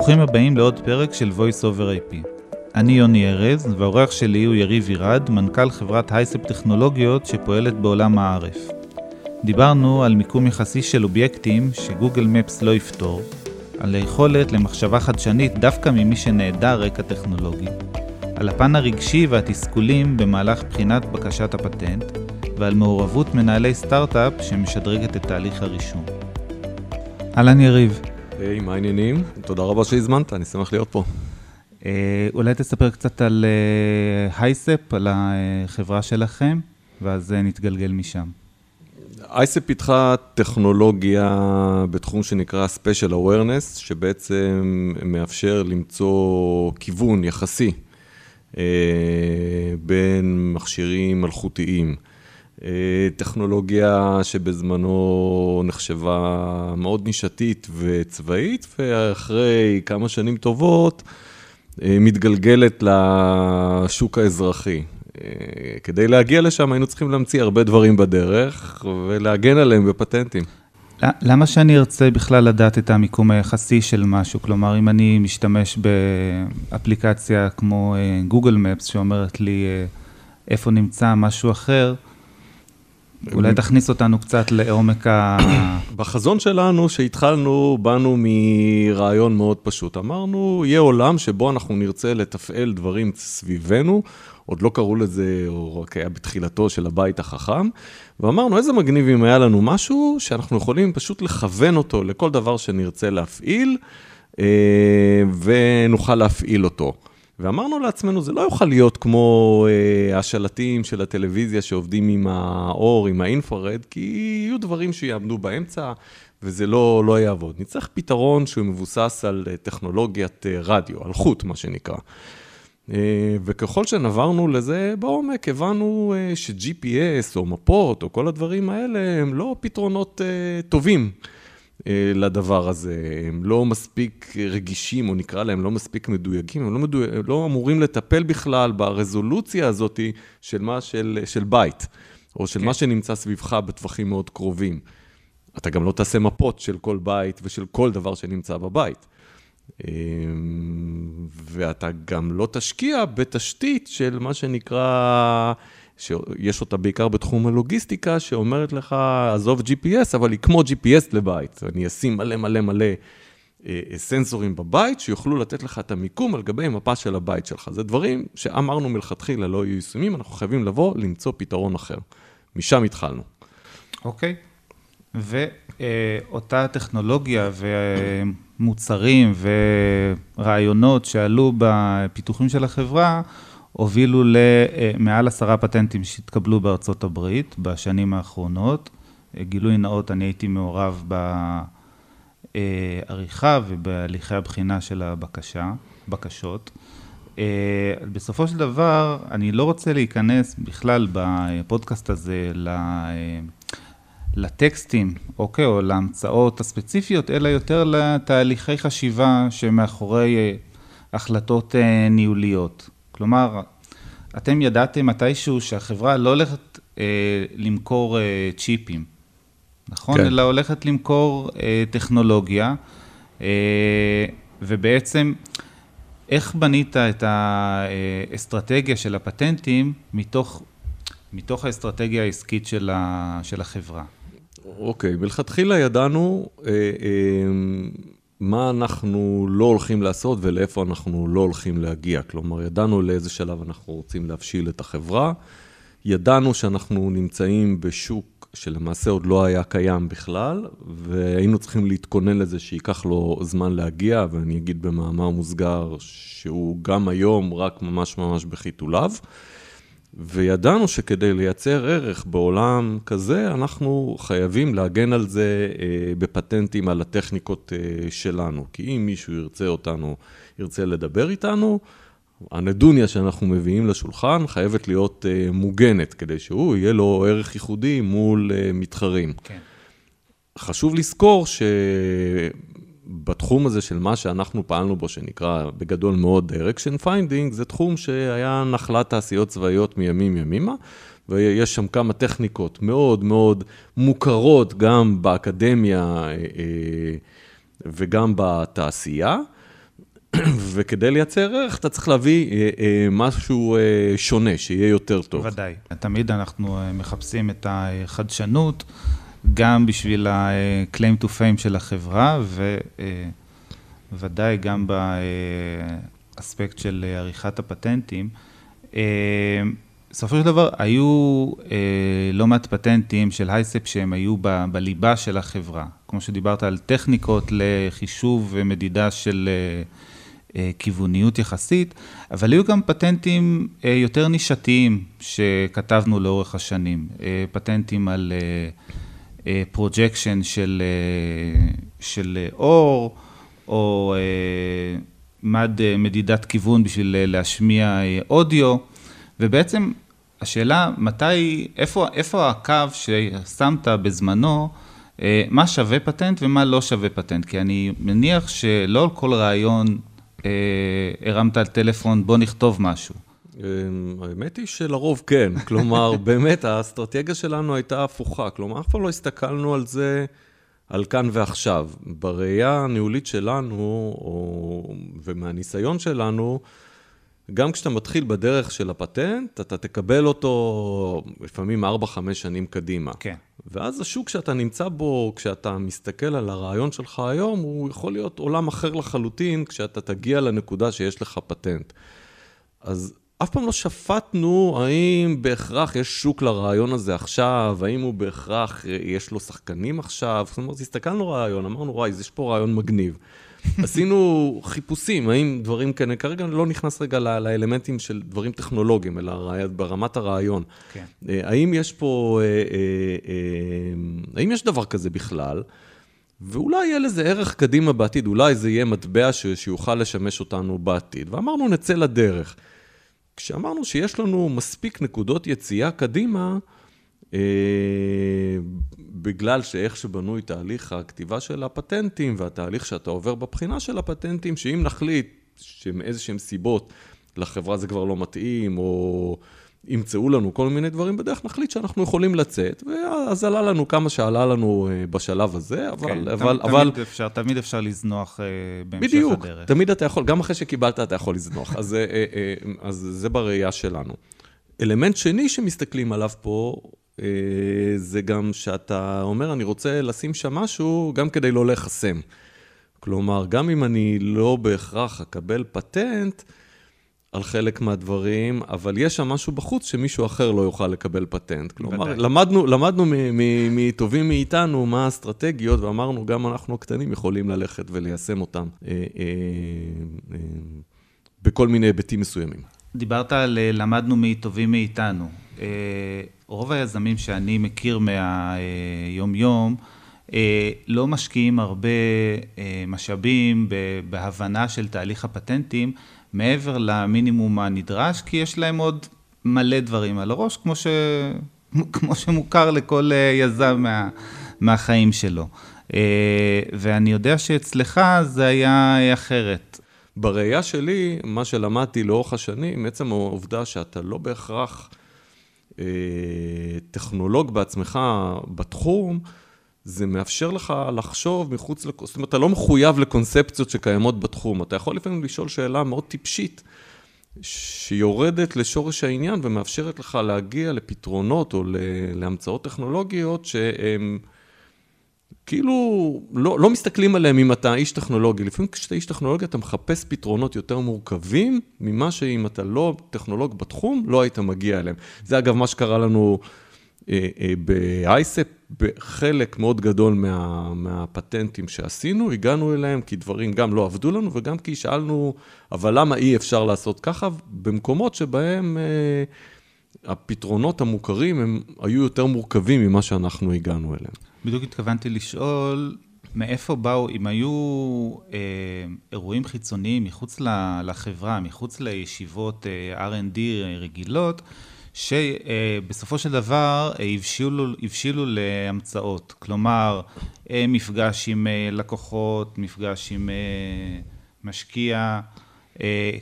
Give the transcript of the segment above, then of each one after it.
ברוכים הבאים לעוד פרק של voice over IP. אני יוני ארז, והאורח שלי הוא יריב ירד, מנכ"ל חברת הייספ טכנולוגיות שפועלת בעולם הערף. דיברנו על מיקום יחסי של אובייקטים שגוגל מפס לא יפתור, על היכולת למחשבה חדשנית דווקא ממי שנעדר רקע טכנולוגי, על הפן הרגשי והתסכולים במהלך בחינת בקשת הפטנט, ועל מעורבות מנהלי סטארט-אפ שמשדרגת את תהליך הרישום. אהלן יריב. היי, hey, מה העניינים? תודה רבה שהזמנת, אני שמח להיות פה. Uh, אולי תספר קצת על הייספ, uh, על החברה שלכם, ואז uh, נתגלגל משם. אייספ פיתחה טכנולוגיה בתחום שנקרא Special Awareness, שבעצם מאפשר למצוא כיוון יחסי אה, בין מכשירים מלכותיים. אה, טכנולוגיה שבזמנו נחשבה מאוד נישתית וצבאית, ואחרי כמה שנים טובות אה, מתגלגלת לשוק האזרחי. אה, כדי להגיע לשם היינו צריכים להמציא הרבה דברים בדרך ולהגן עליהם בפטנטים. למה שאני ארצה בכלל לדעת את המיקום היחסי של משהו? כלומר, אם אני משתמש באפליקציה כמו גוגל מפס שאומרת לי איפה נמצא משהו אחר, אולי תכניס אותנו קצת לעומק ה... בחזון שלנו, שהתחלנו, באנו מרעיון מאוד פשוט. אמרנו, יהיה עולם שבו אנחנו נרצה לתפעל דברים סביבנו, עוד לא קראו לזה, או רק היה בתחילתו של הבית החכם, ואמרנו, איזה מגניב אם היה לנו משהו שאנחנו יכולים פשוט לכוון אותו לכל דבר שנרצה להפעיל, אה, ונוכל להפעיל אותו. ואמרנו לעצמנו, זה לא יוכל להיות כמו אה, השלטים של הטלוויזיה שעובדים עם האור, עם האינפרד, כי יהיו דברים שיעמדו באמצע, וזה לא, לא יעבוד. נצטרך פתרון שהוא מבוסס על אה, טכנולוגיית אה, רדיו, על חוט, מה שנקרא. אה, וככל שנברנו לזה בעומק, הבנו ש-GPS או מפות או כל הדברים האלה הם לא פתרונות טובים. אה, לדבר הזה, הם לא מספיק רגישים, או נקרא להם לא מספיק מדויקים, הם לא, מדו... לא אמורים לטפל בכלל ברזולוציה הזאת של מה, של, של בית, או של כן. מה שנמצא סביבך בטווחים מאוד קרובים. אתה גם לא תעשה מפות של כל בית ושל כל דבר שנמצא בבית. אה, ואתה גם לא תשקיע בתשתית של מה שנקרא שיש אותה בעיקר בתחום הלוגיסטיקה, שאומרת לך, עזוב GPS, אבל היא כמו GPS לבית. אני אשים מלא מלא מלא אה, סנסורים בבית, שיוכלו לתת לך את המיקום על גבי מפה של הבית שלך. זה דברים שאמרנו מלכתחילה לא יהיו יישומים, אנחנו חייבים לבוא, למצוא פתרון אחר. משם התחלנו. אוקיי. ואותה טכנולוגיה ומוצרים ורעיונות שעלו בפיתוחים של החברה, הובילו למעל עשרה פטנטים שהתקבלו בארצות הברית בשנים האחרונות. גילוי נאות, אני הייתי מעורב בעריכה ובהליכי הבחינה של הבקשה, בקשות. בסופו של דבר, אני לא רוצה להיכנס בכלל בפודקאסט הזה לטקסטים, אוקיי, או להמצאות הספציפיות, אלא יותר לתהליכי חשיבה שמאחורי החלטות ניהוליות. כלומר, אתם ידעתם מתישהו שהחברה לא הולכת אה, למכור אה, צ'יפים, נכון? כן. אלא הולכת למכור אה, טכנולוגיה, אה, ובעצם, איך בנית את האסטרטגיה של הפטנטים מתוך, מתוך האסטרטגיה העסקית של, ה, של החברה? אוקיי, מלכתחילה ידענו... אה, אה, מה אנחנו לא הולכים לעשות ולאיפה אנחנו לא הולכים להגיע. כלומר, ידענו לאיזה שלב אנחנו רוצים להבשיל את החברה, ידענו שאנחנו נמצאים בשוק שלמעשה עוד לא היה קיים בכלל, והיינו צריכים להתכונן לזה שייקח לו זמן להגיע, ואני אגיד במאמר מוסגר שהוא גם היום רק ממש ממש בחיתוליו. וידענו שכדי לייצר ערך בעולם כזה, אנחנו חייבים להגן על זה אה, בפטנטים על הטכניקות אה, שלנו. כי אם מישהו ירצה אותנו, ירצה לדבר איתנו, הנדוניה שאנחנו מביאים לשולחן חייבת להיות אה, מוגנת, כדי שהוא, יהיה לו ערך ייחודי מול מתחרים. כן. חשוב לזכור ש... בתחום הזה של מה שאנחנו פעלנו בו, שנקרא בגדול מאוד Direction Finding, זה תחום שהיה נחלת תעשיות צבאיות מימים ימימה, ויש שם כמה טכניקות מאוד מאוד מוכרות גם באקדמיה אה, אה, וגם בתעשייה. וכדי לייצר ערך, אתה צריך להביא אה, משהו שונה, שיהיה יותר טוב. ודאי. תמיד אנחנו מחפשים את החדשנות, גם בשביל ה-claim to fame של החברה, וודאי גם באספקט של עריכת הפטנטים. אה, בסופו של דבר, היו אה, לא מעט פטנטים של הייספ שהם היו ב, בליבה של החברה. כמו שדיברת על טכניקות לחישוב ומדידה של אה, אה, כיווניות יחסית, אבל היו גם פטנטים אה, יותר נישתיים שכתבנו לאורך השנים. אה, פטנטים על אה, projection אה, של, אה, של אור, או אה, מד אה, מדידת כיוון בשביל אה, להשמיע אה, אודיו. ובעצם השאלה מתי, איפה, איפה הקו ששמת בזמנו, אה, מה שווה פטנט ומה לא שווה פטנט, כי אני מניח שלא על כל רעיון אה, הרמת על טלפון, בוא נכתוב משהו. אה, האמת היא שלרוב כן, כלומר, באמת האסטרטגיה שלנו הייתה הפוכה, כלומר, אף פעם לא הסתכלנו על זה, על כאן ועכשיו. בראייה הניהולית שלנו, או, ומהניסיון שלנו, גם כשאתה מתחיל בדרך של הפטנט, אתה תקבל אותו לפעמים 4-5 שנים קדימה. כן. ואז השוק שאתה נמצא בו, כשאתה מסתכל על הרעיון שלך היום, הוא יכול להיות עולם אחר לחלוטין, כשאתה תגיע לנקודה שיש לך פטנט. אז אף פעם לא שפטנו האם בהכרח יש שוק לרעיון הזה עכשיו, האם הוא בהכרח, יש לו שחקנים עכשיו. זאת אומרת, הסתכלנו רעיון, אמרנו, וואי, יש פה רעיון מגניב. עשינו חיפושים, האם דברים כאלה, כרגע לא נכנס רגע לאלמנטים של דברים טכנולוגיים, אלא ברמת הרעיון. כן. אה, האם יש פה, אה, אה, האם יש דבר כזה בכלל? ואולי יהיה לזה ערך קדימה בעתיד, אולי זה יהיה מטבע שיוכל לשמש אותנו בעתיד. ואמרנו, נצא לדרך. כשאמרנו שיש לנו מספיק נקודות יציאה קדימה, אה, בגלל שאיך שבנוי תהליך הכתיבה של הפטנטים והתהליך שאתה עובר בבחינה של הפטנטים, שאם נחליט שמאיזשהם סיבות לחברה זה כבר לא מתאים, או ימצאו לנו כל מיני דברים בדרך, נחליט שאנחנו יכולים לצאת, ואז עלה לנו כמה שעלה לנו אה, בשלב הזה, אבל... כן, אבל, תמיד, אבל... אפשר, תמיד אפשר לזנוח אה, בהמשך בדיוק, הדרך. בדיוק, תמיד אתה יכול, גם אחרי שקיבלת אתה יכול לזנוח, אז, אז זה בראייה שלנו. אלמנט שני שמסתכלים עליו פה, אה, זה גם שאתה אומר, אני רוצה לשים שם משהו גם כדי לא להיחסם. כלומר, גם אם אני לא בהכרח אקבל פטנט על חלק מהדברים, אבל יש שם משהו בחוץ שמישהו אחר לא יוכל לקבל פטנט. כלומר, למדנו, למדנו מטובים מאיתנו מה האסטרטגיות, ואמרנו, גם אנחנו הקטנים יכולים ללכת וליישם אותם אה, אה, בכל מיני היבטים מסוימים. דיברת על למדנו מטובים מאיתנו. רוב היזמים שאני מכיר מהיום-יום, אה, לא משקיעים הרבה אה, משאבים בהבנה של תהליך הפטנטים מעבר למינימום הנדרש, כי יש להם עוד מלא דברים על הראש, כמו, ש... כמו שמוכר לכל אה, יזם מה... מהחיים שלו. ואני יודע שאצלך זה היה אחרת. בראייה שלי, מה שלמדתי לאורך השנים, עצם העובדה שאתה לא בהכרח אה, טכנולוג בעצמך בתחום, זה מאפשר לך לחשוב מחוץ, לק... זאת אומרת, אתה לא מחויב לקונספציות שקיימות בתחום. אתה יכול לפעמים לשאול שאלה מאוד טיפשית, שיורדת לשורש העניין ומאפשרת לך להגיע לפתרונות או להמצאות טכנולוגיות שהן... כאילו, לא, לא מסתכלים עליהם אם אתה איש טכנולוגי. לפעמים כשאתה איש טכנולוגי אתה מחפש פתרונות יותר מורכבים ממה שאם אתה לא טכנולוג בתחום, לא היית מגיע אליהם. זה אגב מה שקרה לנו אה, אה, ב-ISEP, בחלק מאוד גדול מה, מהפטנטים שעשינו, הגענו אליהם כי דברים גם לא עבדו לנו וגם כי שאלנו, אבל למה אי אפשר לעשות ככה במקומות שבהם... אה, הפתרונות המוכרים הם היו יותר מורכבים ממה שאנחנו הגענו אליהם. בדיוק התכוונתי לשאול, מאיפה באו, אם היו אה, אירועים חיצוניים מחוץ לחברה, מחוץ לישיבות אה, R&D רגילות, שבסופו של דבר אה, הבשילו, הבשילו להמצאות. כלומר, אה, מפגש עם אה, לקוחות, מפגש עם משקיע,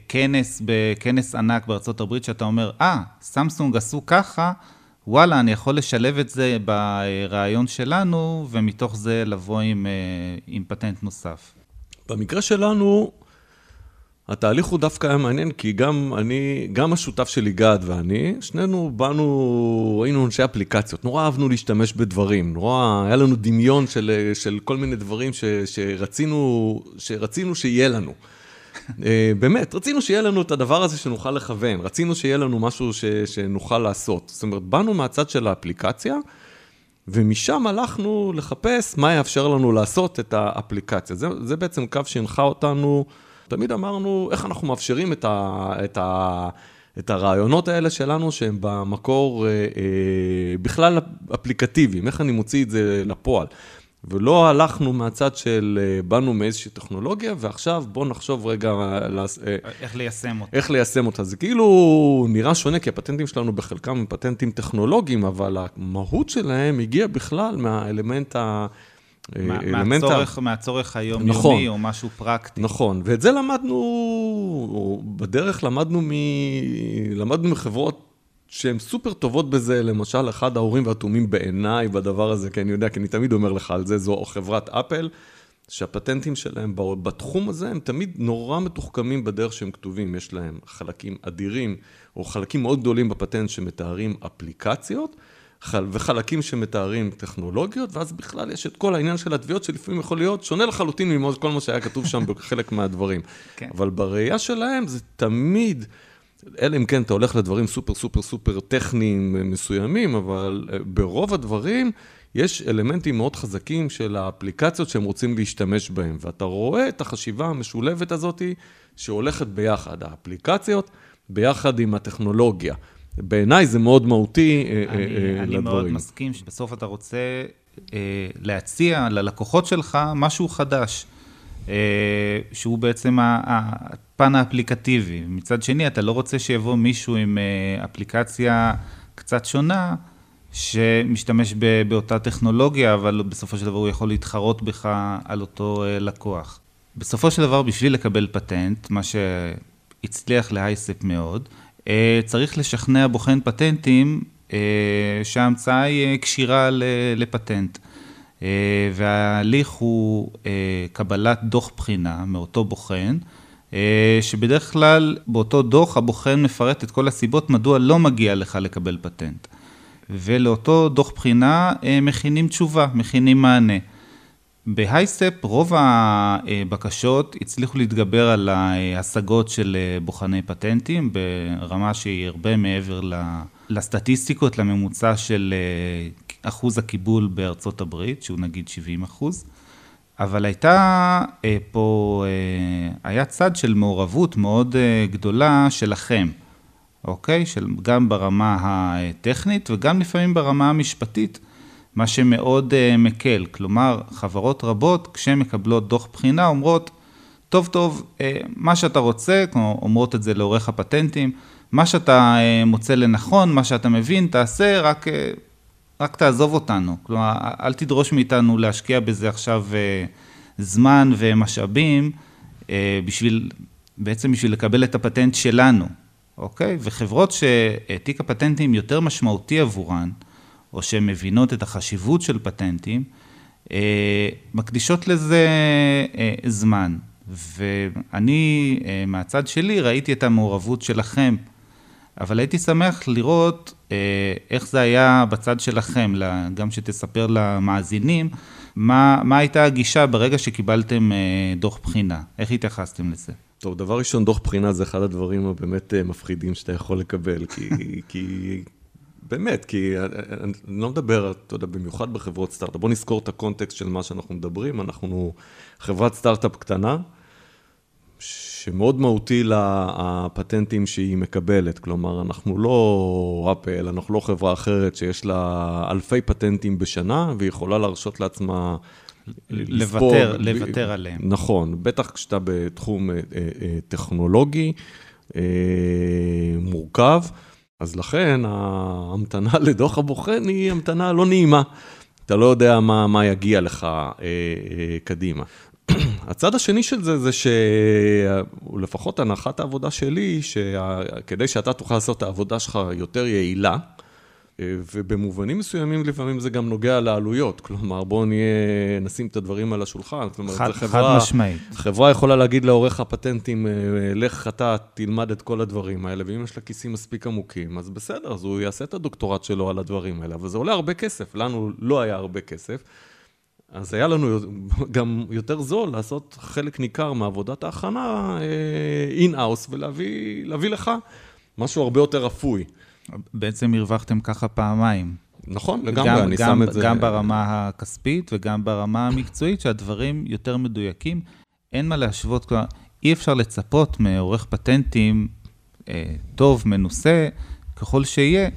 כנס, בכנס ענק בארצות הברית, שאתה אומר, אה, ah, סמסונג עשו ככה, וואלה, אני יכול לשלב את זה ברעיון שלנו, ומתוך זה לבוא עם, עם פטנט נוסף. במקרה שלנו, התהליך הוא דווקא היה מעניין, כי גם אני, גם השותף שלי, גד ואני, שנינו באנו, היינו אנשי אפליקציות, נורא אהבנו להשתמש בדברים, נורא, היה לנו דמיון של, של כל מיני דברים ש, שרצינו, שרצינו שיהיה לנו. אה, באמת, רצינו שיהיה לנו את הדבר הזה שנוכל לכוון, רצינו שיהיה לנו משהו ש, שנוכל לעשות. זאת אומרת, באנו מהצד של האפליקציה, ומשם הלכנו לחפש מה יאפשר לנו לעשות את האפליקציה. זה, זה בעצם קו שהנחה אותנו. תמיד אמרנו, איך אנחנו מאפשרים את, ה, את, ה, את הרעיונות האלה שלנו, שהם במקור אה, אה, בכלל אפליקטיביים, איך אני מוציא את זה לפועל. ולא הלכנו מהצד של אה, באנו מאיזושהי טכנולוגיה, ועכשיו בואו נחשוב רגע... אה, איך ליישם אותה. איך ליישם אותה. זה כאילו נראה שונה, כי הפטנטים שלנו בחלקם הם פטנטים טכנולוגיים, אבל המהות שלהם הגיעה בכלל מהאלמנט ה... מהצורך, מהצורך היומיומי נכון, או משהו פרקטי. נכון, ואת זה למדנו, בדרך למדנו, מ, למדנו מחברות שהן סופר טובות בזה, למשל, אחד ההורים והתומים בעיניי בדבר הזה, כי אני יודע, כי אני תמיד אומר לך על זה, זו חברת אפל, שהפטנטים שלהם בתחום הזה, הם תמיד נורא מתוחכמים בדרך שהם כתובים. יש להם חלקים אדירים, או חלקים מאוד גדולים בפטנט שמתארים אפליקציות. וחלקים שמתארים טכנולוגיות, ואז בכלל יש את כל העניין של התביעות, שלפעמים יכול להיות שונה לחלוטין מכל מה שהיה כתוב שם בחלק מהדברים. כן. אבל בראייה שלהם זה תמיד, אלא אם כן אתה הולך לדברים סופר סופר סופר טכניים מסוימים, אבל אה, ברוב הדברים יש אלמנטים מאוד חזקים של האפליקציות שהם רוצים להשתמש בהם, ואתה רואה את החשיבה המשולבת הזאת שהולכת ביחד, האפליקציות ביחד עם הטכנולוגיה. בעיניי זה מאוד מהותי אני, אה, אה, אני לדברים. אני מאוד מסכים שבסוף אתה רוצה אה, להציע ללקוחות שלך משהו חדש, אה, שהוא בעצם הפן האפליקטיבי. מצד שני, אתה לא רוצה שיבוא מישהו עם אה, אפליקציה קצת שונה, שמשתמש באותה טכנולוגיה, אבל בסופו של דבר הוא יכול להתחרות בך על אותו אה, לקוח. בסופו של דבר, בשביל לקבל פטנט, מה שהצליח להייספ מאוד, אה, צריך לשכנע בוחן פטנטים אה, שההמצאה היא אה, כשירה לפטנט. וההליך הוא קבלת דוח בחינה מאותו בוחן, שבדרך כלל באותו דוח הבוחן מפרט את כל הסיבות מדוע לא מגיע לך לקבל פטנט. ולאותו דוח בחינה מכינים תשובה, מכינים מענה. בהייסטפ רוב הבקשות הצליחו להתגבר על ההשגות של בוחני פטנטים ברמה שהיא הרבה מעבר לסטטיסטיקות, לממוצע של אחוז הקיבול בארצות הברית, שהוא נגיד 70 אחוז. אבל הייתה פה, היה צד של מעורבות מאוד גדולה שלכם, אוקיי? של, גם ברמה הטכנית וגם לפעמים ברמה המשפטית. מה שמאוד uh, מקל. כלומר, חברות רבות, כשהן מקבלות דוח בחינה, אומרות, טוב, טוב, uh, מה שאתה רוצה, כמו אומרות את זה לעורך הפטנטים, מה שאתה uh, מוצא לנכון, מה שאתה מבין, תעשה, רק, uh, רק תעזוב אותנו. כלומר, אל תדרוש מאיתנו להשקיע בזה עכשיו uh, זמן ומשאבים, uh, בשביל, בעצם בשביל לקבל את הפטנט שלנו, אוקיי? וחברות שתיק הפטנטים יותר משמעותי עבורן, או שהן מבינות את החשיבות של פטנטים, אה, מקדישות לזה אה, זמן. ואני, אה, מהצד שלי, ראיתי את המעורבות שלכם, אבל הייתי שמח לראות איך זה היה בצד שלכם, גם שתספר למאזינים, מה, מה הייתה הגישה ברגע שקיבלתם דוח בחינה, איך התייחסתם לזה? טוב, דבר ראשון, דוח בחינה זה אחד הדברים הבאמת מפחידים שאתה יכול לקבל, כי, כי באמת, כי אני לא מדבר, אתה יודע, במיוחד בחברות סטארט-אפ. בוא נזכור את הקונטקסט של מה שאנחנו מדברים. אנחנו חברת סטארט-אפ קטנה, שמאוד מהותי לפטנטים שהיא מקבלת. כלומר, אנחנו לא אפל, אנחנו לא חברה אחרת שיש לה אלפי פטנטים בשנה, והיא יכולה להרשות לעצמה... לוותר, לוותר עליהם. נכון, בטח כשאתה בתחום אה, אה, טכנולוגי מורכב. אז לכן ההמתנה לדוח הבוחן היא המתנה לא נעימה. אתה לא יודע מה, מה יגיע לך אה, אה, קדימה. הצד השני של זה, זה שלפחות הנחת העבודה שלי, שכדי שאתה תוכל לעשות את העבודה שלך יותר יעילה, ובמובנים מסוימים לפעמים זה גם נוגע לעלויות, כלומר בואו נהיה, נשים את הדברים על השולחן. כלומר, חד, חברה, חד משמעית. חברה יכולה להגיד לעורך הפטנטים, לך אתה תלמד את כל הדברים האלה, ואם יש לה כיסים מספיק עמוקים, אז בסדר, אז הוא יעשה את הדוקטורט שלו על הדברים האלה, אבל זה עולה הרבה כסף, לנו לא היה הרבה כסף. אז היה לנו גם יותר זול לעשות חלק ניכר מעבודת ההכנה in-house ולהביא לך משהו הרבה יותר אפוי. בעצם הרווחתם ככה פעמיים. נכון, לגמרי, גם, אני גם, שם את זה... גם ברמה הכספית וגם ברמה המקצועית, שהדברים יותר מדויקים. אין מה להשוות, כלומר, אי אפשר לצפות מעורך פטנטים אה, טוב, מנוסה, ככל שיהיה,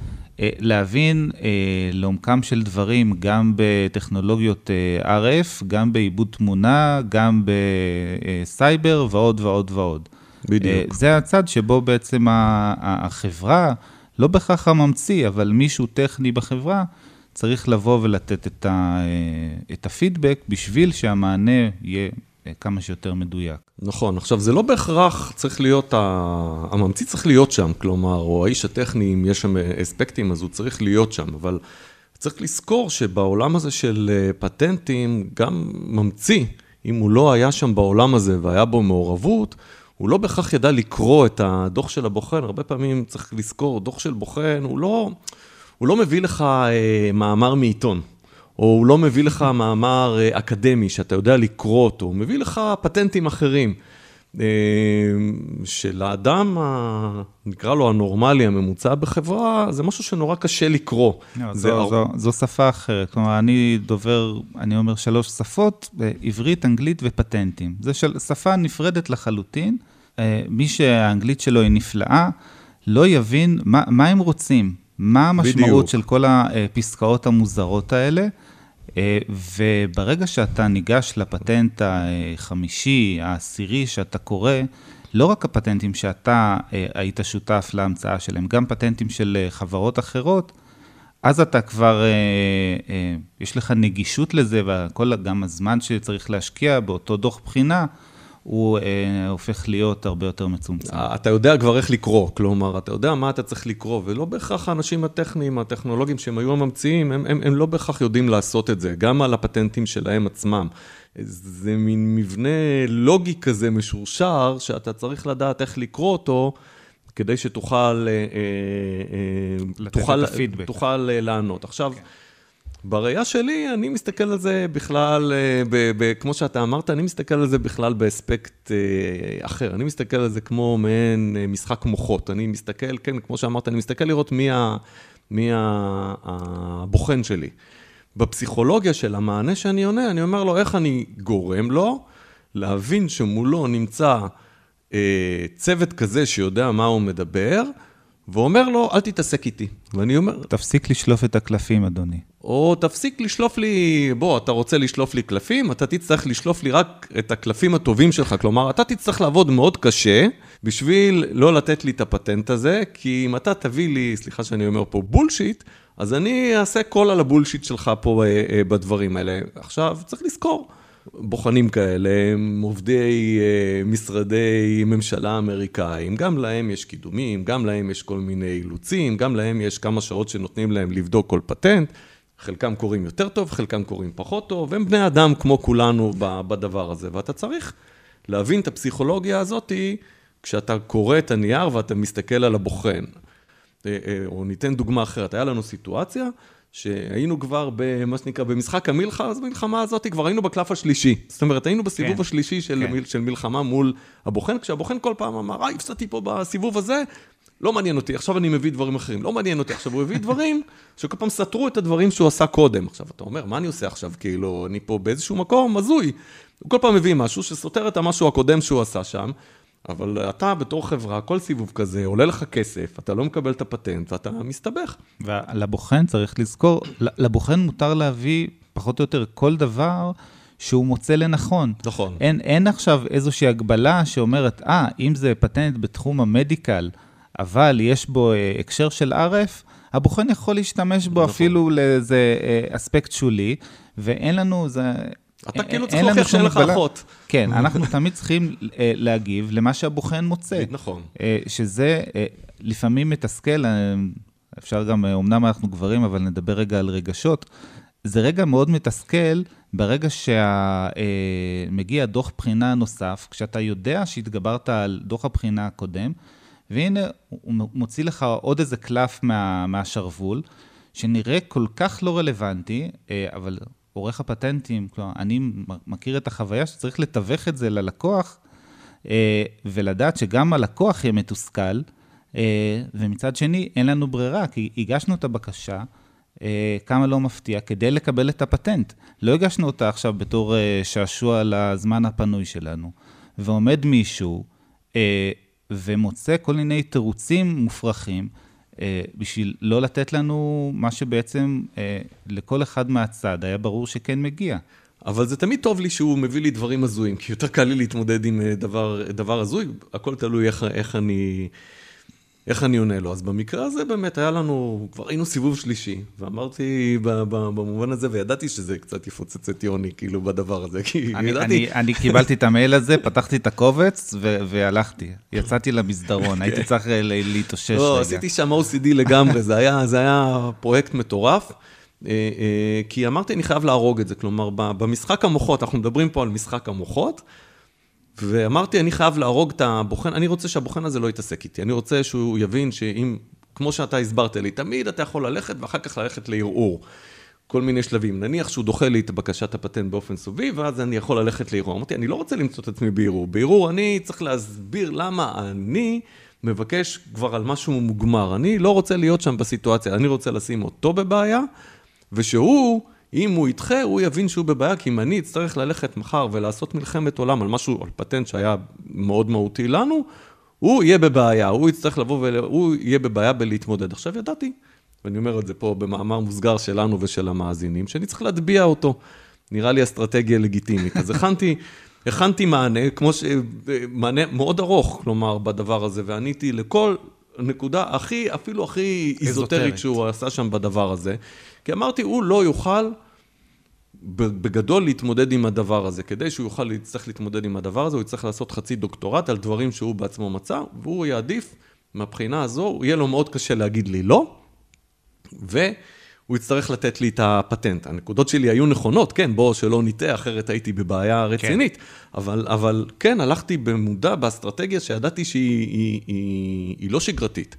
אה, להבין אה, לעומקם של דברים, גם בטכנולוגיות אה, RF, גם בעיבוד תמונה, גם בסייבר ועוד ועוד ועוד. בדיוק. זה הצד שבו בעצם החברה, לא בהכרח הממציא, אבל מישהו טכני בחברה, צריך לבוא ולתת את, ה, את הפידבק בשביל שהמענה יהיה כמה שיותר מדויק. נכון, עכשיו זה לא בהכרח צריך להיות, הממציא צריך להיות שם, כלומר, או האיש הטכני, אם יש שם אספקטים, אז הוא צריך להיות שם, אבל צריך לזכור שבעולם הזה של אה, פטנטים, גם ממציא, אם הוא לא היה שם בעולם הזה והיה בו מעורבות, הוא לא בהכרח ידע לקרוא את הדוח של הבוחן, הרבה פעמים צריך לזכור, דוח של בוחן, הוא לא, הוא לא מביא לך אה, מאמר מעיתון. או הוא לא מביא לך מאמר אה, אקדמי שאתה יודע לקרוא אותו, הוא מביא לך פטנטים אחרים. אה, של האדם, נקרא לו הנורמלי, הממוצע בחברה, זה משהו שנורא קשה לקרוא. לא, זו, זו, זו, זו שפה אחרת, כלומר, אני דובר, אני אומר שלוש שפות, אה, עברית, אנגלית ופטנטים. זו של, שפה נפרדת לחלוטין. מי שהאנגלית שלו היא נפלאה, לא יבין מה, מה הם רוצים, מה המשמעות בדיוק. של כל הפסקאות המוזרות האלה. אה, וברגע שאתה ניגש לפטנט החמישי, העשירי שאתה קורא, לא רק הפטנטים שאתה אה, היית שותף להמצאה שלהם, גם פטנטים של אה, חברות אחרות, אז אתה כבר, יש לך נגישות לזה, וגם הזמן שצריך להשקיע באותו דוח בחינה, הוא אה, הופך להיות הרבה יותר מצומצם. אתה יודע כבר איך לקרוא, כלומר, אתה יודע מה אתה צריך לקרוא, ולא בהכרח האנשים הטכניים, הטכנולוגיים שהם היו הממציאים, הם, הם, הם לא בהכרח יודעים לעשות את זה, גם על הפטנטים שלהם עצמם. זה מין מבנה לוגי כזה משורשר, שאתה צריך לדעת איך לקרוא אותו, כדי שתוכל... אה, אה, לתת תוכל, את הפידבק. תוכל לענות. עכשיו... כן. בראייה שלי, אני מסתכל על זה בכלל, אה, ב, ב, כמו שאתה אמרת, אני מסתכל על זה בכלל באספקט אה, אחר. אני מסתכל על זה כמו מעין אה, משחק מוחות. אני מסתכל, כן, כמו שאמרת, אני מסתכל לראות מי, ה, מי ה, הבוחן שלי. בפסיכולוגיה של המענה שאני עונה, אני אומר לו איך אני גורם לו להבין שמולו נמצא אה, צוות כזה שיודע מה הוא מדבר, ואומר לו, אל תתעסק איתי. ואני אומר... תפסיק לשלוף את הקלפים, אדוני. או תפסיק לשלוף לי, בוא, אתה רוצה לשלוף לי קלפים, אתה תצטרך לשלוף לי רק את הקלפים הטובים שלך. כלומר, אתה תצטרך לעבוד מאוד קשה בשביל לא לתת לי את הפטנט הזה, כי אם אתה תביא לי, סליחה שאני אומר פה בולשיט, אז אני אעשה קול על הבולשיט שלך פה אה, אה, בדברים האלה. עכשיו, צריך לזכור. בוחנים כאלה, הם עובדי אה, משרדי ממשלה אמריקאים, גם להם יש קידומים, גם להם יש כל מיני אילוצים, גם להם יש כמה שעות שנותנים להם לבדוק כל פטנט. חלקם קוראים יותר טוב, חלקם קוראים פחות טוב, הם בני אדם כמו כולנו בדבר הזה, ואתה צריך להבין את הפסיכולוגיה הזאתי כשאתה קורא את הנייר ואתה מסתכל על הבוחן. אה, אה, או ניתן דוגמה אחרת, היה לנו סיטואציה שהיינו כבר במה שנקרא, במשחק המלחמה, אז המלחמה הזאת כבר היינו בקלף השלישי. זאת אומרת, היינו בסיבוב כן, השלישי של, כן. של מלחמה מול הבוחן, כשהבוחן כל פעם אמר, אה, הפסדתי פה בסיבוב הזה, לא מעניין אותי, עכשיו אני מביא דברים אחרים, לא מעניין אותי, עכשיו הוא הביא דברים שכל פעם סתרו את הדברים שהוא עשה קודם. עכשיו, אתה אומר, מה אני עושה עכשיו? כאילו, אני פה באיזשהו מקום הזוי. הוא כל פעם מביא משהו שסותר את המשהו הקודם שהוא עשה שם, אבל אתה בתור חברה, כל סיבוב כזה עולה לך כסף, אתה לא מקבל את הפטנט ואתה מסתבך. ולבוחן צריך לזכור, לבוחן מותר להביא פחות או יותר כל דבר שהוא מוצא לנכון. נכון. אין, אין עכשיו איזושהי הגבלה שאומרת, אה, ah, אם זה פטנט בתחום המדיקל, אבל יש בו אה, הקשר של RF, הבוחן יכול להשתמש בו נכון. אפילו לאיזה אה, אספקט שולי, ואין לנו, זה, אתה כאילו צריך להוכיח שאין לך אחות. כן, אנחנו תמיד צריכים אה, להגיב למה שהבוחן מוצא. נכון. שזה לפעמים מתסכל, אפשר גם, אמנם אנחנו גברים, אבל נדבר רגע על רגשות. זה רגע מאוד מתסכל ברגע שמגיע דוח בחינה נוסף, כשאתה יודע שהתגברת על דוח הבחינה הקודם, והנה הוא מוציא לך עוד איזה קלף מה, מהשרוול, שנראה כל כך לא רלוונטי, אה, אבל עורך הפטנטים, כלומר, אני מכיר את החוויה שצריך לתווך את זה ללקוח, אה, ולדעת שגם הלקוח יהיה מתוסכל, אה, ומצד שני, אין לנו ברירה, כי הגשנו את הבקשה, כמה לא מפתיע, כדי לקבל את הפטנט. לא הגשנו אותה עכשיו בתור שעשוע לזמן הפנוי שלנו. ועומד מישהו ומוצא כל מיני תירוצים מופרכים, אה, בשביל לא לתת לנו מה שבעצם אה, לכל אחד מהצד היה ברור שכן מגיע. אבל זה תמיד טוב לי שהוא מביא לי דברים הזויים, כי יותר קל לי להתמודד עם אה, דבר, דבר הזוי, הכל תלוי איך, איך אני... איך אני עונה לו? אז במקרה הזה באמת היה לנו, כבר היינו סיבוב שלישי, ואמרתי במובן הזה, וידעתי שזה קצת יפוצץ את יוני, כאילו, בדבר הזה, כי אני, ידעתי... אני, אני קיבלתי את המייל הזה, פתחתי את הקובץ ו- והלכתי. יצאתי למסדרון, הייתי צריך להתאושש לא, רגע. לא, עשיתי שם OCD לגמרי, זה היה, זה היה פרויקט מטורף. אה, אה, כי אמרתי, אני חייב להרוג את זה. כלומר, במשחק המוחות, אנחנו מדברים פה על משחק המוחות, ואמרתי, אני חייב להרוג את הבוחן, אני רוצה שהבוחן הזה לא יתעסק איתי. אני רוצה שהוא יבין שאם, כמו שאתה הסברת לי, תמיד אתה יכול ללכת ואחר כך ללכת לערעור. כל מיני שלבים. נניח שהוא דוחה לי את בקשת הפטנט באופן סובי, ואז אני יכול ללכת לערעור. אמרתי, אני לא רוצה למצוא את עצמי בערעור. בערעור אני צריך להסביר למה אני מבקש כבר על משהו מוגמר. אני לא רוצה להיות שם בסיטואציה, אני רוצה לשים אותו בבעיה, ושהוא אם הוא ידחה, הוא יבין שהוא בבעיה, כי אם אני אצטרך ללכת מחר ולעשות מלחמת עולם על משהו, על פטנט שהיה מאוד מהותי לנו, הוא יהיה בבעיה, הוא יצטרך לבוא והוא יהיה בבעיה בלהתמודד. עכשיו ידעתי, ואני אומר את זה פה במאמר מוסגר שלנו ושל המאזינים, שאני צריך להטביע אותו. נראה לי אסטרטגיה לגיטימית. אז הכנתי, הכנתי מענה, כמו ש... מענה מאוד ארוך, כלומר, בדבר הזה, ועניתי לכל נקודה הכי, אפילו הכי איזוטרית שהוא עשה שם בדבר הזה. כי אמרתי, הוא לא יוכל בגדול להתמודד עם הדבר הזה. כדי שהוא יוכל להצטרך להתמודד עם הדבר הזה, הוא יצטרך לעשות חצי דוקטורט על דברים שהוא בעצמו מצא, והוא יעדיף, מהבחינה הזו, יהיה לו מאוד קשה להגיד לי לא, והוא יצטרך לתת לי את הפטנט. הנקודות שלי היו נכונות, כן, בוא, שלא נטעה, אחרת הייתי בבעיה רצינית. כן. אבל, אבל כן, הלכתי במודע, באסטרטגיה שידעתי שהיא היא, היא, היא לא שגרתית.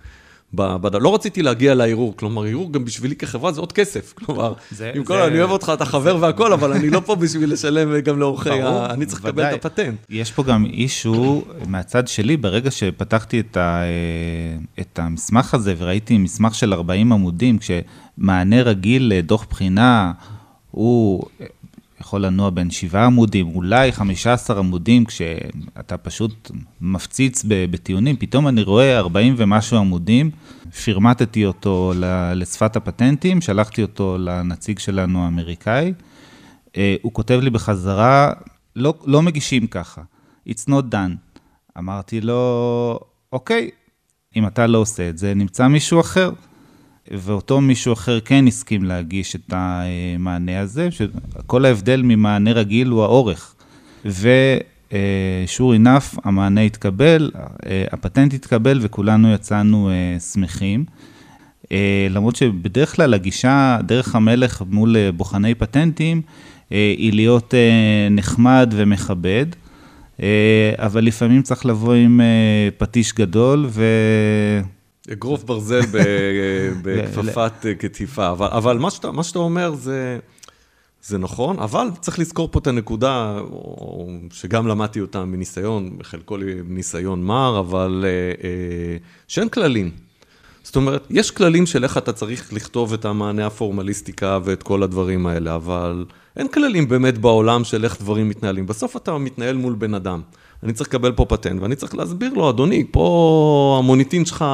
בד... לא רציתי להגיע לערעור, כלומר, ערעור גם בשבילי כחברה זה עוד כסף. כלומר, זה, עם כל, זה... אני אוהב אותך, אתה חבר והכל, אבל אני לא פה בשביל לשלם גם לאורחי, ה... אני צריך לקבל את הפטנט. יש פה גם אישו מהצד שלי, ברגע שפתחתי את, ה... את המסמך הזה וראיתי מסמך של 40 עמודים, כשמענה רגיל לדוח בחינה הוא יכול לנוע בין שבעה עמודים, אולי 15 עמודים, כשאתה פשוט מפציץ בטיעונים, פתאום אני רואה 40 ומשהו עמודים, פירמטתי אותו לשפת הפטנטים, שלחתי אותו לנציג שלנו האמריקאי, אה, הוא כותב לי בחזרה, לא, לא מגישים ככה, it's not done. אמרתי לו, אוקיי, אם אתה לא עושה את זה, נמצא מישהו אחר. ואותו מישהו אחר כן הסכים להגיש את המענה הזה, שכל ההבדל ממענה רגיל הוא האורך. ושור אינף, המענה התקבל, הפטנט התקבל וכולנו יצאנו אה, שמחים. אה, למרות שבדרך כלל הגישה, דרך המלך מול אה, בוחני פטנטים, היא להיות נחמד ומכבד. אבל לפעמים צריך לבוא עם פטיש גדול ו... אגרוף ברזל בכפפת קטיפה, אבל, אבל מה, שאתה, מה שאתה אומר זה, זה נכון, אבל צריך לזכור פה את הנקודה, שגם למדתי אותה מניסיון, חלקו ניסיון מר, אבל אה, אה, שאין כללים. זאת אומרת, יש כללים של איך אתה צריך לכתוב את המענה הפורמליסטיקה ואת כל הדברים האלה, אבל אין כללים באמת בעולם של איך דברים מתנהלים. בסוף אתה מתנהל מול בן אדם. אני צריך לקבל פה פטנט, ואני צריך להסביר לו, אדוני, פה המוניטין שלך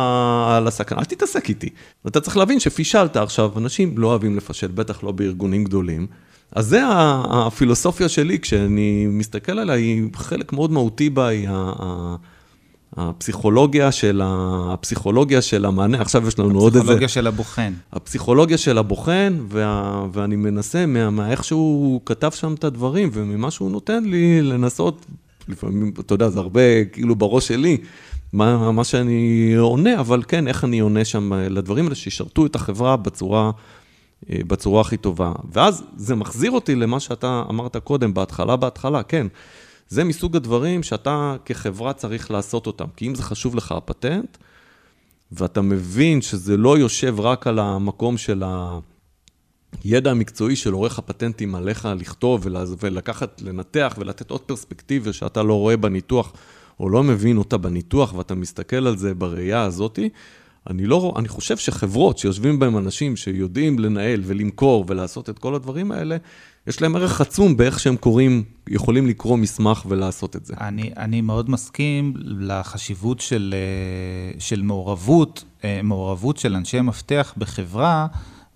על הסכנה, אל תתעסק איתי. ואתה צריך להבין שפישלת עכשיו, אנשים לא אוהבים לפשל, בטח לא בארגונים גדולים. אז זה הפילוסופיה שלי, כשאני מסתכל עליה, היא חלק מאוד מהותי בה, היא הפסיכולוגיה של, הפסיכולוגיה של המענה, עכשיו יש לנו עוד איזה... הפסיכולוגיה של הבוחן. הפסיכולוגיה של הבוחן, וה, ואני מנסה, מאיך שהוא כתב שם את הדברים, וממה שהוא נותן לי, לנסות לפעמים, אתה יודע, זה הרבה כאילו בראש שלי, מה, מה שאני עונה, אבל כן, איך אני עונה שם לדברים האלה שישרתו את החברה בצורה, אה, בצורה הכי טובה. ואז זה מחזיר אותי למה שאתה אמרת קודם, בהתחלה, בהתחלה, כן. זה מסוג הדברים שאתה כחברה צריך לעשות אותם. כי אם זה חשוב לך הפטנט, ואתה מבין שזה לא יושב רק על המקום של הידע המקצועי של עורך הפטנטים עליך לכתוב ולקחת, לנתח ולתת עוד פרספקטיבה שאתה לא רואה בניתוח או לא מבין אותה בניתוח ואתה מסתכל על זה בראייה הזאתי, אני, לא, אני חושב שחברות שיושבים בהן אנשים שיודעים לנהל ולמכור ולעשות את כל הדברים האלה, יש להם ערך עצום באיך שהם קוראים, יכולים לקרוא מסמך ולעשות את זה. אני, אני מאוד מסכים לחשיבות של, אה, של מעורבות, אה, מעורבות של אנשי מפתח בחברה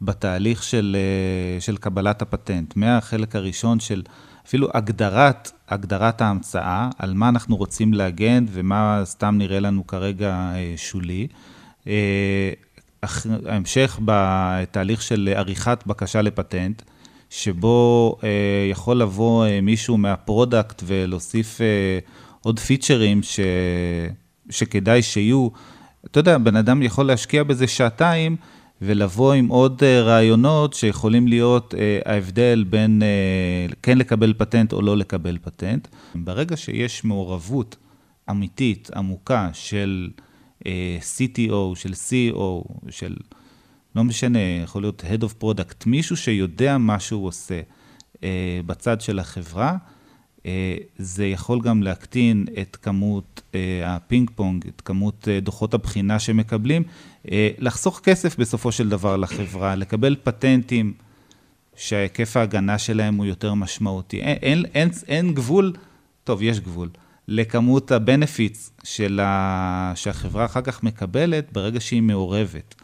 בתהליך של, אה, של קבלת הפטנט. מהחלק הראשון של אפילו הגדרת, הגדרת ההמצאה, על מה אנחנו רוצים להגן ומה סתם נראה לנו כרגע שולי. ההמשך בתהליך של עריכת בקשה לפטנט, שבו אה, יכול לבוא אה, מישהו מה product ולהוסיף אה, עוד פיצ'רים ש, שכדאי שיהיו. אתה יודע, בן אדם יכול להשקיע בזה שעתיים ולבוא עם עוד אה, רעיונות שיכולים להיות אה, ההבדל בין אה, כן לקבל פטנט או לא לקבל פטנט. ברגע שיש מעורבות אמיתית, עמוקה, של CTO, של CEO, של... לא משנה, יכול להיות Head of Product, מישהו שיודע מה שהוא עושה בצד של החברה, זה יכול גם להקטין את כמות אה, הפינג פונג, את כמות אה, דוחות הבחינה שמקבלים, אה, לחסוך כסף בסופו של דבר לחברה, לקבל פטנטים שהיקף ההגנה שלהם הוא יותר משמעותי. אין, אין, אין, אין גבול, טוב, יש גבול, לכמות ה-benefits שהחברה אחר כך מקבלת ברגע שהיא מעורבת.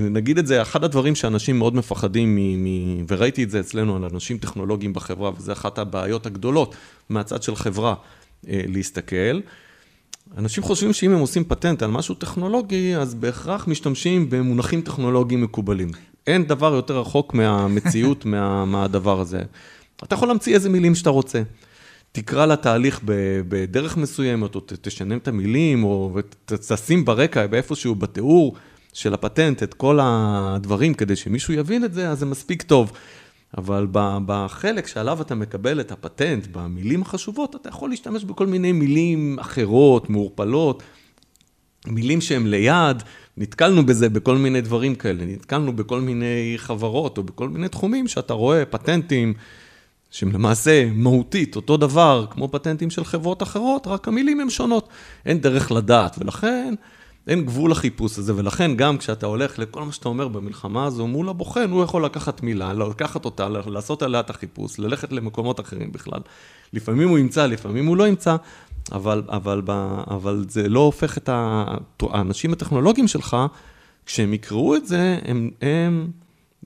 נגיד את זה, אחד הדברים שאנשים מאוד מפחדים, מ, מ, וראיתי את זה אצלנו על אנשים טכנולוגיים בחברה, וזה אחת הבעיות הגדולות מהצד של חברה אה, להסתכל. אנשים חושבים שאם הם עושים פטנט על משהו טכנולוגי, אז בהכרח משתמשים במונחים טכנולוגיים מקובלים. אין דבר יותר רחוק מהמציאות, מה, מהדבר הזה. אתה יכול להמציא איזה מילים שאתה רוצה. תקרא לתהליך בדרך מסוימת, או תשנן את המילים, או תשים ברקע באיפשהו בתיאור. של הפטנט, את כל הדברים, כדי שמישהו יבין את זה, אז זה מספיק טוב. אבל בחלק שעליו אתה מקבל את הפטנט, במילים החשובות, אתה יכול להשתמש בכל מיני מילים אחרות, מעורפלות, מילים שהן ליד, נתקלנו בזה בכל מיני דברים כאלה, נתקלנו בכל מיני חברות או בכל מיני תחומים שאתה רואה פטנטים שהם למעשה מהותית אותו דבר כמו פטנטים של חברות אחרות, רק המילים הן שונות. אין דרך לדעת, ולכן... אין גבול לחיפוש הזה, ולכן גם כשאתה הולך לכל מה שאתה אומר במלחמה הזו מול הבוחן, הוא יכול לקחת מילה, לקחת אותה, לעשות עליה את החיפוש, ללכת למקומות אחרים בכלל. לפעמים הוא ימצא, לפעמים הוא לא ימצא, אבל, אבל, אבל זה לא הופך את האנשים הטכנולוגיים שלך, כשהם יקראו את זה, הם, הם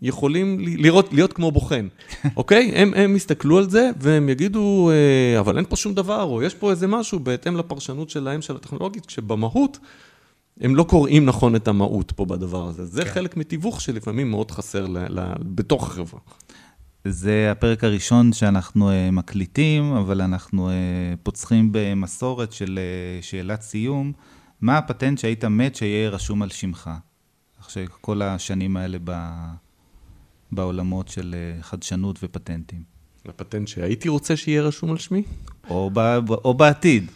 יכולים לראות, להיות כמו בוחן, אוקיי? הם, הם יסתכלו על זה והם יגידו, אה, אבל אין פה שום דבר, או יש פה איזה משהו בהתאם לפרשנות שלהם של הטכנולוגית, כשבמהות... הם לא קוראים נכון את המהות פה בדבר הזה. זה כן. חלק מתיווך שלפעמים מאוד חסר ל, ל, בתוך החברה. זה הפרק הראשון שאנחנו uh, מקליטים, אבל אנחנו uh, פוצחים במסורת של uh, שאלת סיום. מה הפטנט שהיית מת שיהיה רשום על שמך? אחרי כל השנים האלה ב, בעולמות של חדשנות ופטנטים. הפטנט שהייתי רוצה שיהיה רשום על שמי? או, ב, או בעתיד.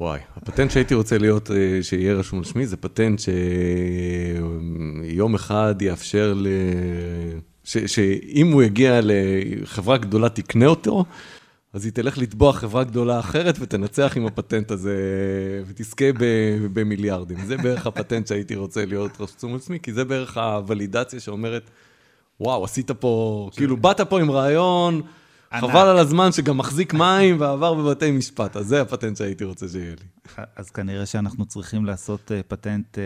וואי, הפטנט שהייתי רוצה להיות, אה, שיהיה רשום על שמי, זה פטנט שיום אחד יאפשר ל... ש... שאם הוא יגיע לחברה גדולה תקנה אותו, אז היא תלך לתבוע חברה גדולה אחרת ותנצח עם הפטנט הזה ותזכה ב... במיליארדים. זה בערך הפטנט שהייתי רוצה להיות רשום על שמי, כי זה בערך הוולידציה שאומרת, וואו, עשית פה, כאילו באת פה עם רעיון... חבל על הזמן שגם מחזיק מים ועבר בבתי משפט, אז זה הפטנט שהייתי רוצה שיהיה לי. אז כנראה שאנחנו צריכים לעשות אה, פטנט, אה,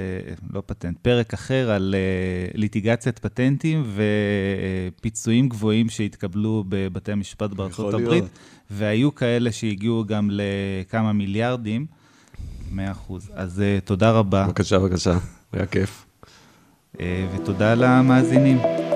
לא פטנט, פרק אחר על אה, ליטיגציית פטנטים ופיצויים גבוהים שהתקבלו בבתי המשפט בארצות הברית, והיו כאלה שהגיעו גם לכמה מיליארדים. מאה אחוז. אז תודה רבה. בבקשה, בבקשה, היה כיף. ותודה למאזינים.